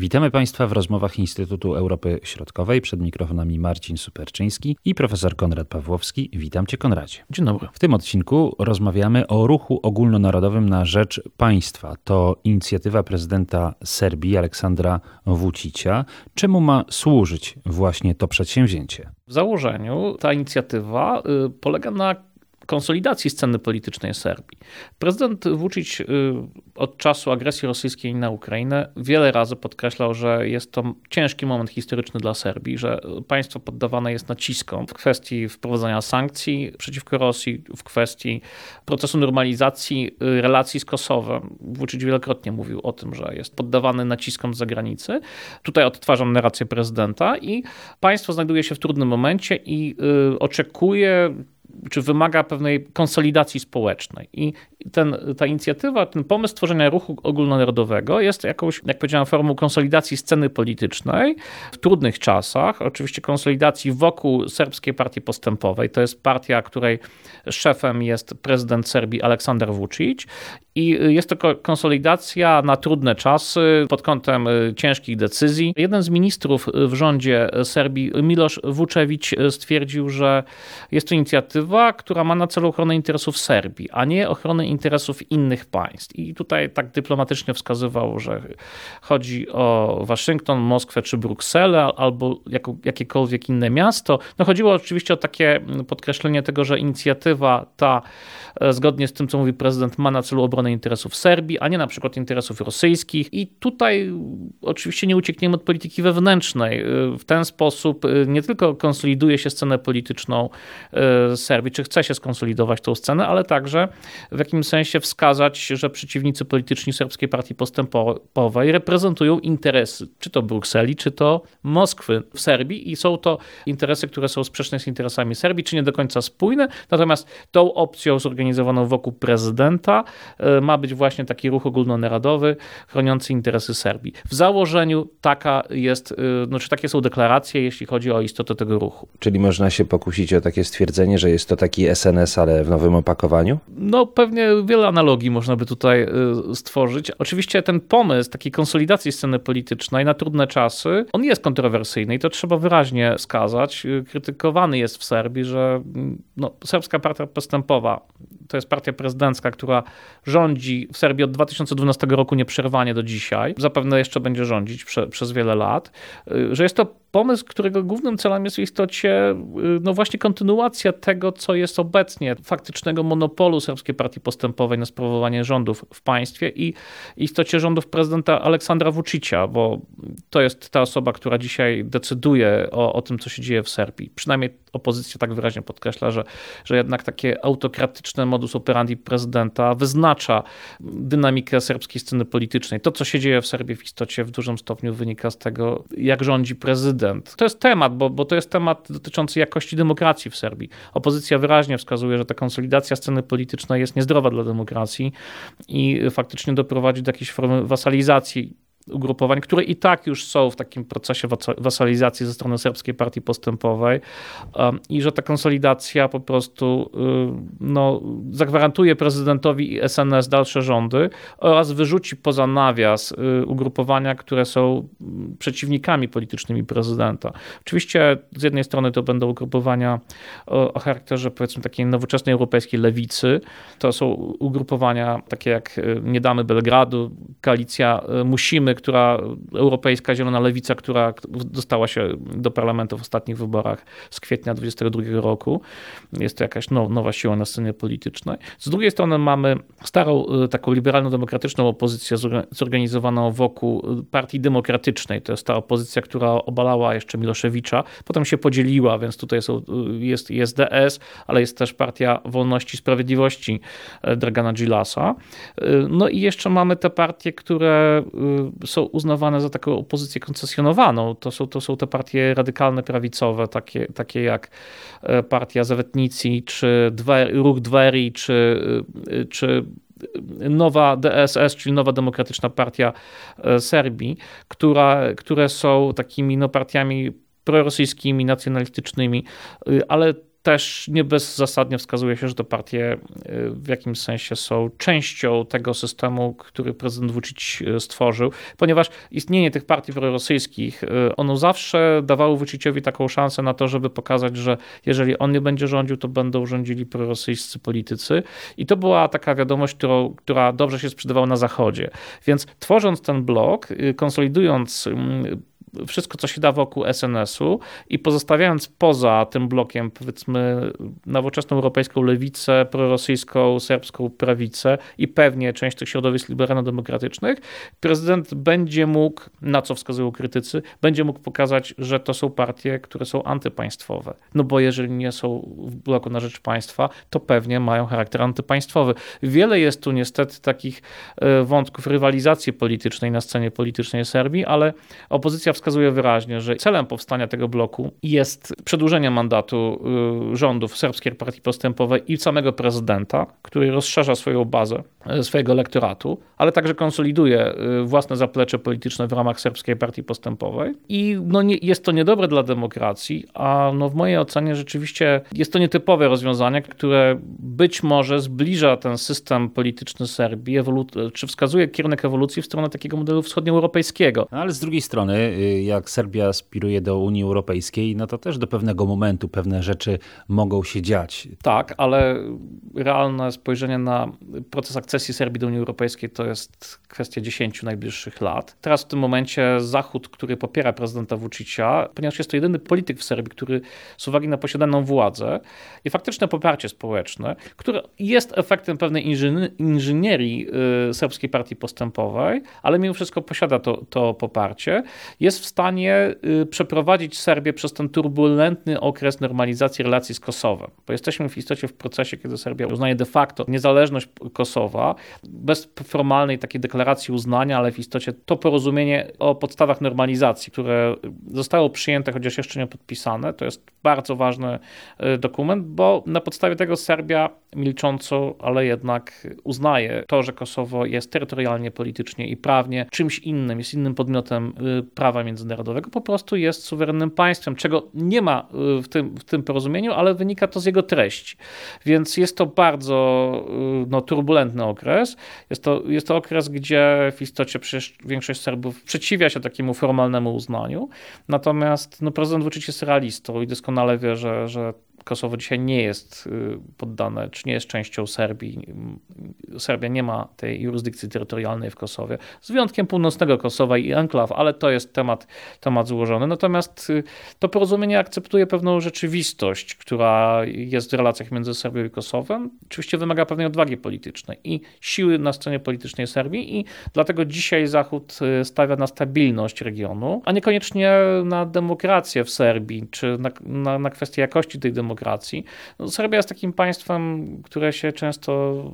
Witamy Państwa w rozmowach Instytutu Europy Środkowej. Przed mikrofonami Marcin Superczyński i profesor Konrad Pawłowski. Witam Cię, Konradzie. Dzień dobry. W tym odcinku rozmawiamy o ruchu ogólnonarodowym na rzecz państwa. To inicjatywa prezydenta Serbii Aleksandra Vucicia. Czemu ma służyć właśnie to przedsięwzięcie? W założeniu ta inicjatywa y, polega na konsolidacji sceny politycznej Serbii. Prezydent Vucic y, od czasu agresji rosyjskiej na Ukrainę wiele razy podkreślał, że jest to ciężki moment historyczny dla Serbii, że państwo poddawane jest naciskom w kwestii wprowadzania sankcji przeciwko Rosji, w kwestii procesu normalizacji y, relacji z Kosowem. Vucic wielokrotnie mówił o tym, że jest poddawany naciskom z zagranicy. Tutaj odtwarzam narrację prezydenta i państwo znajduje się w trudnym momencie i y, oczekuje czy wymaga pewnej konsolidacji społecznej. I ten, ta inicjatywa, ten pomysł tworzenia ruchu ogólnonarodowego jest jakąś, jak powiedziałem, formą konsolidacji sceny politycznej w trudnych czasach. Oczywiście konsolidacji wokół Serbskiej Partii Postępowej. To jest partia, której szefem jest prezydent Serbii Aleksander Vucic. I jest to konsolidacja na trudne czasy pod kątem y, ciężkich decyzji. Jeden z ministrów w rządzie Serbii, Miloš Vucevic, stwierdził, że jest to inicjatywa, która ma na celu ochronę interesów Serbii, a nie ochronę interesów innych państw. I tutaj tak dyplomatycznie wskazywał, że chodzi o Waszyngton, Moskwę czy Brukselę, albo jako, jakiekolwiek inne miasto. No chodziło oczywiście o takie podkreślenie tego, że inicjatywa ta, e, zgodnie z tym, co mówi prezydent, ma na celu obronę interesów Serbii, a nie na przykład interesów rosyjskich. I tutaj oczywiście nie uciekniemy od polityki wewnętrznej. E, w ten sposób e, nie tylko konsoliduje się scenę polityczną Serbii, czy chce się skonsolidować tą scenę, ale także w jakimś sensie wskazać, że przeciwnicy polityczni Serbskiej Partii Postępowej reprezentują interesy, czy to Brukseli, czy to Moskwy w Serbii i są to interesy, które są sprzeczne z interesami Serbii, czy nie do końca spójne. Natomiast tą opcją zorganizowaną wokół prezydenta ma być właśnie taki ruch ogólnonarodowy chroniący interesy Serbii. W założeniu taka jest, e, no, czy takie są deklaracje, jeśli chodzi o istotę tego ruchu. Czyli można się pokusić o takie stwierdzenie, że jest to taki SNS, ale w nowym opakowaniu? No pewnie wiele analogii można by tutaj y, stworzyć. Oczywiście ten pomysł takiej konsolidacji sceny politycznej na trudne czasy, on jest kontrowersyjny i to trzeba wyraźnie wskazać. Krytykowany jest w Serbii, że mm, no, Serbska Partia Postępowa to jest partia prezydencka, która rządzi w Serbii od 2012 roku nieprzerwanie do dzisiaj. Zapewne jeszcze będzie rządzić prze, przez wiele lat. Y, że jest to pomysł, którego głównym celem jest w istocie no właśnie kontynuacja tego, co jest obecnie, faktycznego monopolu Serbskiej Partii Postępowej na sprawowanie rządów w państwie i istocie rządów prezydenta Aleksandra Vucicia, bo to jest ta osoba, która dzisiaj decyduje o, o tym, co się dzieje w Serbii. Przynajmniej opozycja tak wyraźnie podkreśla, że, że jednak takie autokratyczne modus operandi prezydenta wyznacza dynamikę serbskiej sceny politycznej. To, co się dzieje w Serbii w istocie w dużym stopniu wynika z tego, jak rządzi prezydent. To jest temat, bo, bo to jest temat dotyczący jakości demokracji w Serbii. Opozycja wyraźnie wskazuje, że ta konsolidacja sceny politycznej jest niezdrowa dla demokracji i faktycznie doprowadzi do jakiejś formy wasalizacji ugrupowań, które i tak już są w takim procesie wasalizacji ze strony Serbskiej Partii Postępowej i że ta konsolidacja po prostu y, no, zagwarantuje prezydentowi i SNS dalsze rządy oraz wyrzuci poza nawias y, ugrupowania, które są przeciwnikami politycznymi prezydenta. Oczywiście z jednej strony to będą ugrupowania o, o charakterze powiedzmy takiej nowoczesnej europejskiej lewicy. To są ugrupowania takie jak y, Nie damy Belgradu, koalicja Musimy, która, Europejska Zielona Lewica, która dostała się do parlamentu w ostatnich wyborach z kwietnia 2022 roku. Jest to jakaś now, nowa siła na scenie politycznej. Z drugiej strony mamy starą, y, taką liberalno-demokratyczną opozycję zorganizowaną wokół Partii Demokratycznej. To jest ta opozycja, która obalała jeszcze Miloszewicza, potem się podzieliła, więc tutaj są, jest, jest DS, ale jest też Partia Wolności i Sprawiedliwości Dragana Gilasa. No i jeszcze mamy te partie, które są uznawane za taką opozycję koncesjonowaną. To są, to są te partie radykalne prawicowe, takie, takie jak e, partia Zawetnicy, czy Dwer, Ruch Dweri, czy, e, czy nowa DSS, czyli Nowa Demokratyczna Partia e, Serbii, która, które są takimi no, partiami prorosyjskimi, nacjonalistycznymi, ale też nie bezzasadnie wskazuje się, że te partie y, w jakimś sensie są częścią tego systemu, który prezydent Vucic y, stworzył, ponieważ istnienie tych partii prorosyjskich, y, ono zawsze dawało Vuciciowi taką szansę na to, żeby pokazać, że jeżeli on nie będzie rządził, to będą rządzili prorosyjscy politycy. I to była taka wiadomość, którą, która dobrze się sprzedawała na Zachodzie. Więc tworząc ten blok, konsolidując mm, wszystko, co się da wokół SNS-u i pozostawiając poza tym blokiem, powiedzmy, nowoczesną europejską lewicę, prorosyjską, serbską prawicę i pewnie część tych środowisk liberalno-demokratycznych, prezydent będzie mógł, na co wskazują krytycy, będzie mógł pokazać, że to są partie, które są antypaństwowe. No bo jeżeli nie są w bloku na rzecz państwa, to pewnie mają charakter antypaństwowy. Wiele jest tu niestety takich e, wątków rywalizacji politycznej na scenie politycznej Serbii, ale opozycja w wskazuje wyraźnie, że celem powstania tego bloku jest przedłużenie mandatu y, rządów Serbskiej Partii Postępowej i samego prezydenta, który rozszerza swoją bazę, swojego elektoratu, ale także konsoliduje y, własne zaplecze polityczne w ramach Serbskiej Partii Postępowej. I no nie, jest to niedobre dla demokracji, a no w mojej ocenie rzeczywiście jest to nietypowe rozwiązanie, które być może zbliża ten system polityczny Serbii, czy wskazuje kierunek ewolucji w stronę takiego modelu wschodnioeuropejskiego. No, ale z drugiej strony jak Serbia aspiruje do Unii Europejskiej, no to też do pewnego momentu pewne rzeczy mogą się dziać. Tak, ale realne spojrzenie na proces akcesji Serbii do Unii Europejskiej to jest kwestia 10 najbliższych lat. Teraz w tym momencie Zachód, który popiera prezydenta Vucicia, ponieważ jest to jedyny polityk w Serbii, który z uwagi na posiadaną władzę i faktyczne poparcie społeczne, które jest efektem pewnej inżynierii y, Serbskiej Partii Postępowej, ale mimo wszystko posiada to, to poparcie, jest w stanie y, przeprowadzić Serbię przez ten turbulentny okres normalizacji relacji z Kosowem. Bo jesteśmy w istocie w procesie, kiedy Serbia uznaje de facto niezależność Kosowa, bez formalnej takiej deklaracji uznania, ale w istocie to porozumienie o podstawach normalizacji, które zostało przyjęte, chociaż jeszcze nie podpisane, to jest bardzo ważny y, dokument, bo na podstawie tego Serbia milcząco, ale jednak uznaje to, że Kosowo jest terytorialnie, politycznie i prawnie czymś innym, jest innym podmiotem y, prawa międzynarodowego, po prostu jest suwerennym państwem, czego nie ma y, w tym, w tym porozumieniu, ale wynika to z jego treści. Więc jest to bardzo no, turbulentny okres. Jest to, jest to okres, gdzie w istocie większość Serbów sprzeciwia się takiemu formalnemu uznaniu. Natomiast no, prezydent Vučić jest realistą i doskonale wie, że, że Kosowo dzisiaj nie jest y, poddane, czy nie jest częścią Serbii. Serbia nie ma tej jurysdykcji terytorialnej w Kosowie, z wyjątkiem północnego Kosowa i enklaw, ale to jest temat, temat złożony. Natomiast y, to porozumienie akceptuje pewną rzeczywistość, która jest w relacjach między Serbią i Kosowem. Oczywiście wymaga pewnej odwagi politycznej i siły na scenie politycznej Serbii i dlatego dzisiaj Zachód y, stawia na stabilność regionu, a niekoniecznie na demokrację w Serbii, czy na, na, na kwestię jakości tej demokracji demokracji. No, Serbia jest takim państwem, które się często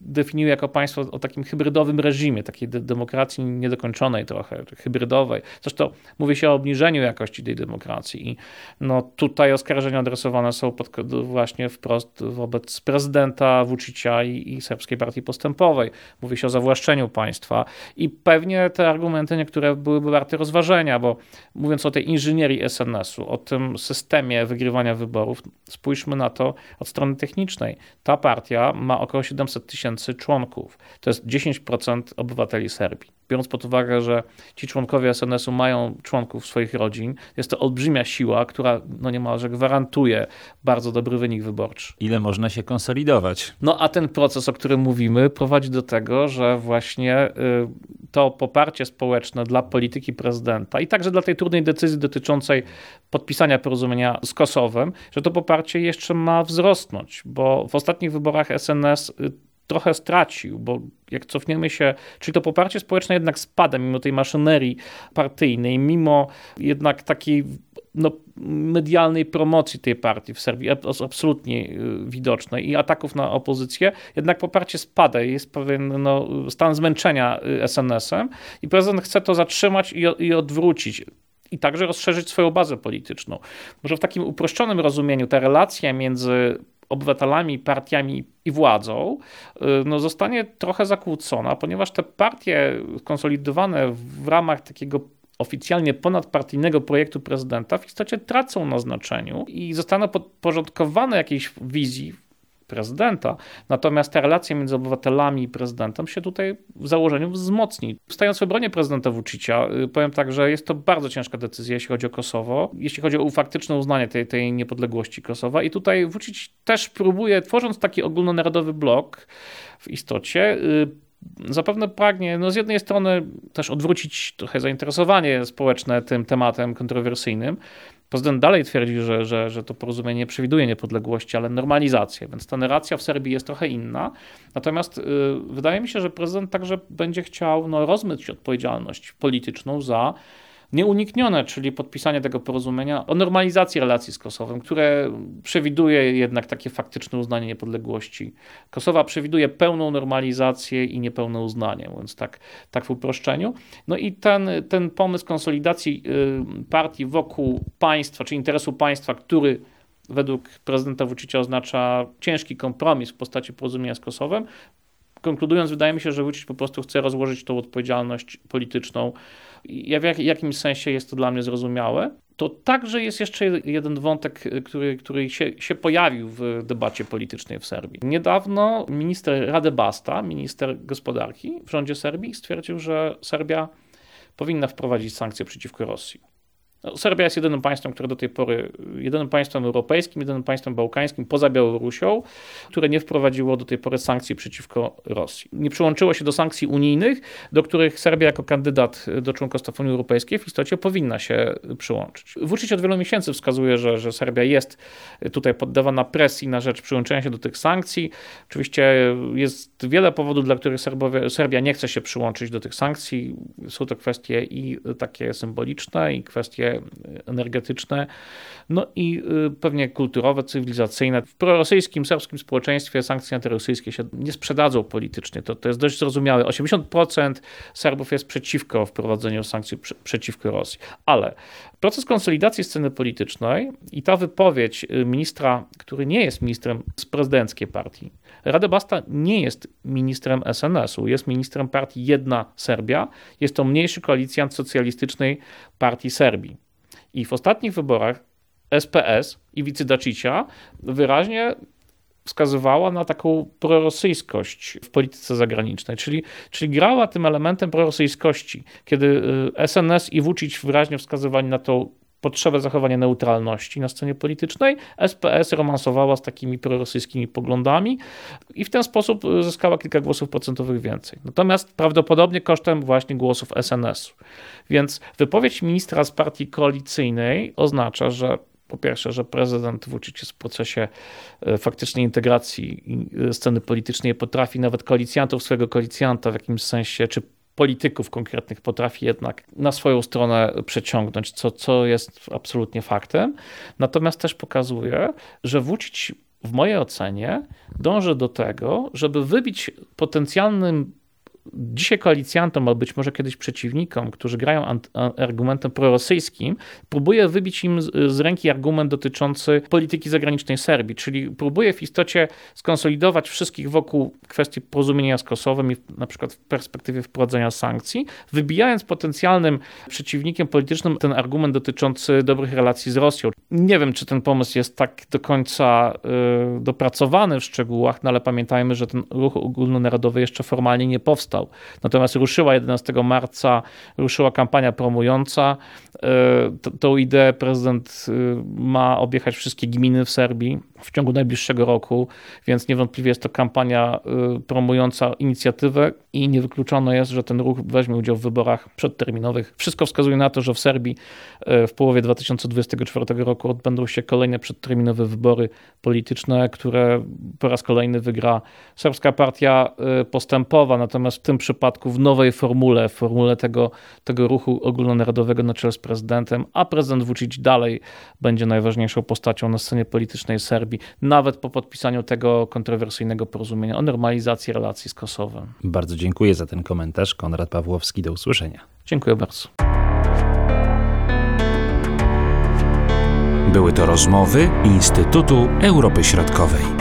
definiuje jako państwo o takim hybrydowym reżimie, takiej de demokracji niedokończonej trochę, hybrydowej. Zresztą mówi się o obniżeniu jakości tej demokracji i no, tutaj oskarżenia adresowane są pod, właśnie wprost wobec prezydenta Vucicia i, i Serbskiej Partii Postępowej. Mówi się o zawłaszczeniu państwa i pewnie te argumenty niektóre byłyby warte rozważenia, bo mówiąc o tej inżynierii SNS-u, o tym systemie wygrywania wyborów, Spójrzmy na to od strony technicznej. Ta partia ma około 700 tysięcy członków. To jest 10% obywateli Serbii biorąc pod uwagę, że ci członkowie SNS-u mają członków swoich rodzin, jest to olbrzymia siła, która no niemalże gwarantuje bardzo dobry wynik wyborczy. Ile można się konsolidować? No a ten proces, o którym mówimy, prowadzi do tego, że właśnie y, to poparcie społeczne dla polityki prezydenta i także dla tej trudnej decyzji dotyczącej podpisania porozumienia z Kosowem, że to poparcie jeszcze ma wzrosnąć, bo w ostatnich wyborach SNS trochę stracił, bo jak cofniemy się, czyli to poparcie społeczne jednak spada mimo tej maszynerii partyjnej, mimo jednak takiej no, medialnej promocji tej partii w Serbii, absolutnie y, widocznej i ataków na opozycję, jednak poparcie spada, jest pewien no, stan zmęczenia y, SNS-em i prezydent chce to zatrzymać i, i odwrócić i także rozszerzyć swoją bazę polityczną. Może w takim uproszczonym rozumieniu ta relacja między obywatelami, partiami i władzą, y, no zostanie trochę zakłócona, ponieważ te partie skonsolidowane w ramach takiego oficjalnie ponadpartyjnego projektu prezydenta w istocie tracą na znaczeniu i zostaną podporządkowane jakiejś wizji prezydenta. Natomiast ta relacja między obywatelami i prezydentem się tutaj w założeniu wzmocni. Stając w obronie prezydenta Vucicia, y, powiem tak, że jest to bardzo ciężka decyzja, jeśli chodzi o Kosowo, jeśli chodzi o faktyczne uznanie tej, tej niepodległości Kosowa. I tutaj Vucic też próbuje, tworząc taki ogólnonarodowy blok w istocie, y, zapewne pragnie no z jednej strony też odwrócić trochę zainteresowanie społeczne tym tematem kontrowersyjnym, Prezydent dalej twierdzi, że, że, że to porozumienie nie przewiduje niepodległości, ale normalizację, więc ta narracja w Serbii jest trochę inna. Natomiast y, wydaje mi się, że prezydent także będzie chciał no, rozmyć odpowiedzialność polityczną za nieuniknione, czyli podpisanie tego porozumienia o normalizacji relacji z Kosowem, które przewiduje jednak takie faktyczne uznanie niepodległości. Kosowa przewiduje pełną normalizację i niepełne uznanie, mówiąc tak, tak w uproszczeniu. No i ten, ten pomysł konsolidacji y, partii wokół państwa, czy interesu państwa, który według prezydenta Vucicia oznacza ciężki kompromis w postaci porozumienia z Kosowem, konkludując, wydaje mi się, że Vucic po prostu chce rozłożyć tą odpowiedzialność polityczną ja w jak, jakimś sensie jest to dla mnie zrozumiałe. To także jest jeszcze jeden wątek, który, który się, się pojawił w debacie politycznej w Serbii. Niedawno minister Rade Basta, minister gospodarki w rządzie Serbii, stwierdził, że Serbia powinna wprowadzić sankcje przeciwko Rosji. No, Serbia jest jedynym państwem, które do tej pory, jedynym państwem europejskim, jedynym państwem bałkańskim poza Białorusią, które nie wprowadziło do tej pory sankcji przeciwko Rosji. Nie przyłączyło się do sankcji unijnych, do których Serbia jako kandydat do członkostwa w Unii Europejskiej w istocie powinna się przyłączyć. Wuczyć od wielu miesięcy wskazuje, że, że Serbia jest tutaj poddawana presji na rzecz przyłączenia się do tych sankcji. Oczywiście jest wiele powodów, dla których Serbowie, Serbia nie chce się przyłączyć do tych sankcji. Są to kwestie i takie symboliczne, i kwestie energetyczne, no i y, pewnie kulturowe, cywilizacyjne. W prorosyjskim, serbskim społeczeństwie sankcje antyrosyjskie się nie sprzedadzą politycznie. To, to jest dość zrozumiałe. 80% Serbów jest przeciwko wprowadzeniu sankcji przeciwko Rosji. Ale proces konsolidacji sceny politycznej i ta wypowiedź y, ministra, który nie jest ministrem z prezydenckiej partii, Rada Basta nie jest ministrem SNS-u, jest ministrem partii Jedna Serbia. Jest to mniejszy koalicjant socjalistycznej partii Serbii. I w ostatnich wyborach SPS i Dacicia wyraźnie wskazywała na taką prorosyjskość w polityce zagranicznej, czyli, czyli grała tym elementem prorosyjskości, kiedy SNS y, i Vucic wyraźnie wskazywali na tą potrzebę zachowania neutralności na scenie politycznej. SPS romansowała z takimi prorosyjskimi poglądami i w ten sposób zyskała kilka głosów procentowych więcej. Natomiast prawdopodobnie kosztem właśnie głosów SNS-u. Więc wypowiedź ministra z partii koalicyjnej oznacza, że po pierwsze, że prezydent Vucic jest w procesie e, faktycznej integracji e, sceny politycznej, potrafi nawet koalicjantów, swojego koalicjanta w jakimś sensie, czy polityków konkretnych potrafi jednak na swoją stronę przeciągnąć, co, co jest absolutnie faktem. Natomiast też pokazuje, że Vucic w mojej ocenie dąży do tego, żeby wybić potencjalnym dzisiaj koalicjantom, albo być może kiedyś przeciwnikom, którzy grają argumentem prorosyjskim, próbuje wybić im z, ręki argument dotyczący polityki zagranicznej Serbii, czyli próbuje w istocie skonsolidować wszystkich wokół kwestii porozumienia z Kosowem i na przykład w perspektywie wprowadzenia sankcji, wybijając potencjalnym przeciwnikiem politycznym ten argument dotyczący dobrych relacji z Rosją. Nie wiem, czy ten pomysł jest tak do końca y, dopracowany w szczegółach, no ale pamiętajmy, że ten ruch ogólnonarodowy jeszcze formalnie nie powstał Natomiast ruszyła 11 marca, ruszyła kampania promująca. E, tą ideę prezydent y, ma objechać wszystkie gminy w Serbii w ciągu najbliższego roku, więc niewątpliwie jest to kampania y, promująca inicjatywę i niewykluczone jest, że ten ruch weźmie udział w wyborach przedterminowych. Wszystko wskazuje na to, że w Serbii y, w połowie 2024 roku odbędą się kolejne przedterminowe wybory polityczne, które po raz kolejny wygra serbska partia postępowa, natomiast w tym przypadku w nowej formule, w formule tego, tego ruchu ogólnonarodowego na czele z prezydentem, a prezydent Vucic dalej będzie najważniejszą postacią na scenie politycznej Serbii, nawet po podpisaniu tego kontrowersyjnego porozumienia o normalizacji relacji z Kosowem. Bardzo dziękuję za ten komentarz. Konrad Pawłowski, do usłyszenia. Dziękuję bardzo. Były to rozmowy Instytutu Europy Środkowej.